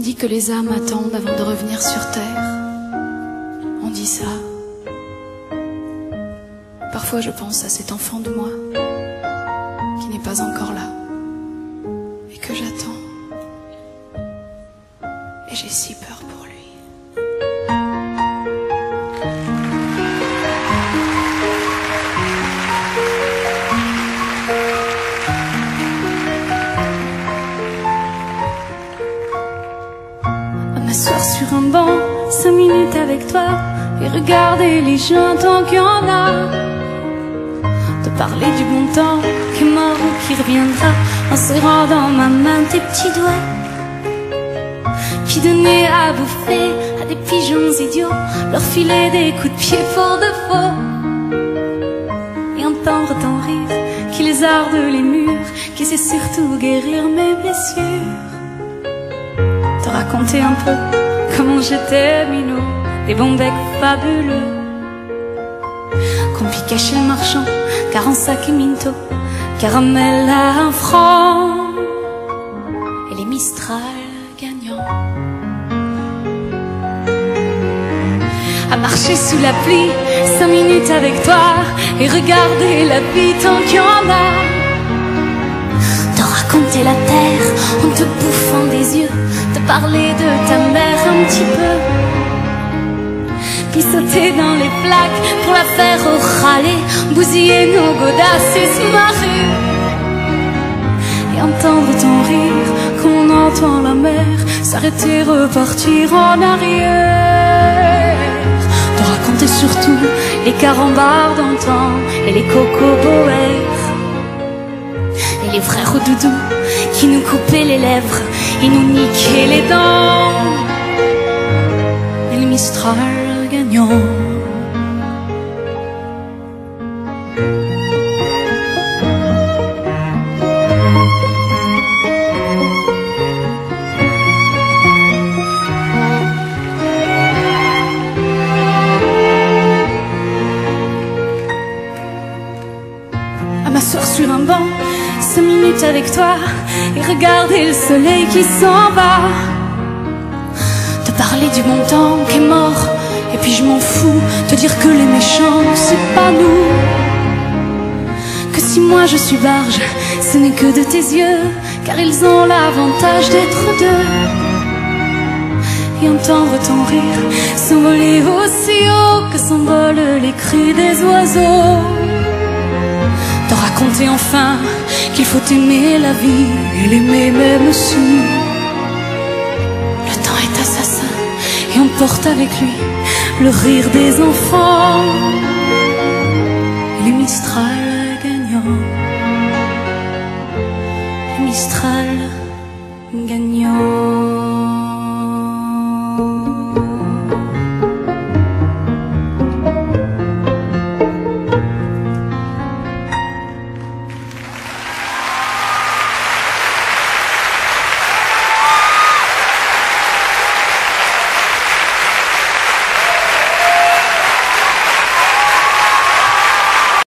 dit que les âmes attendent avant de revenir sur terre. On dit ça. Parfois je pense à cet enfant de moi qui n'est pas encore là et que j'attends. Et j'ai si peur pour m'asseoir sur un banc, cinq minutes avec toi et regarder les gens tant qu'il y en a. De parler du bon temps qui est mort ou qui reviendra en serrant dans ma main tes petits doigts. Puis donner à bouffer à des pigeons idiots, leur filer des coups de pied pour de faux. Et entendre ton rire qui les arde les murs, qui sait surtout guérir mes blessures te raconter un peu comment j'étais minot, des bons becs fabuleux. Qu'on pis cacher le marchand, car en sac et minto, caramel à un franc, et les Mistral gagnants. À marcher sous la pluie, cinq minutes avec toi, et regarder la vie tant qu'il a. La terre en te bouffant des yeux, te parler de ta mère un petit peu. Puis sauter dans les plaques pour la faire râler, bousiller nos godasses et se marrer. Et entendre ton rire quand on entend la mer s'arrêter, repartir en arrière. Te raconter surtout les carambars d'antan et les cocoboères. Et les frères au doudou qui nous coupaient les lèvres et nous niquaient les dents. Et le Mistral gagnant. Avec toi et regarder le soleil qui s'en va. Te parler du bon temps qui est mort, et puis je m'en fous, te dire que les méchants, c'est pas nous. Que si moi je suis barge, ce n'est que de tes yeux, car ils ont l'avantage d'être deux. Et entendre ton rire s'envoler aussi haut que s'envolent les cris des oiseaux enfin qu'il faut aimer la vie et l'aimer même si le temps est assassin et emporte avec lui le rire des enfants. Et les Mistral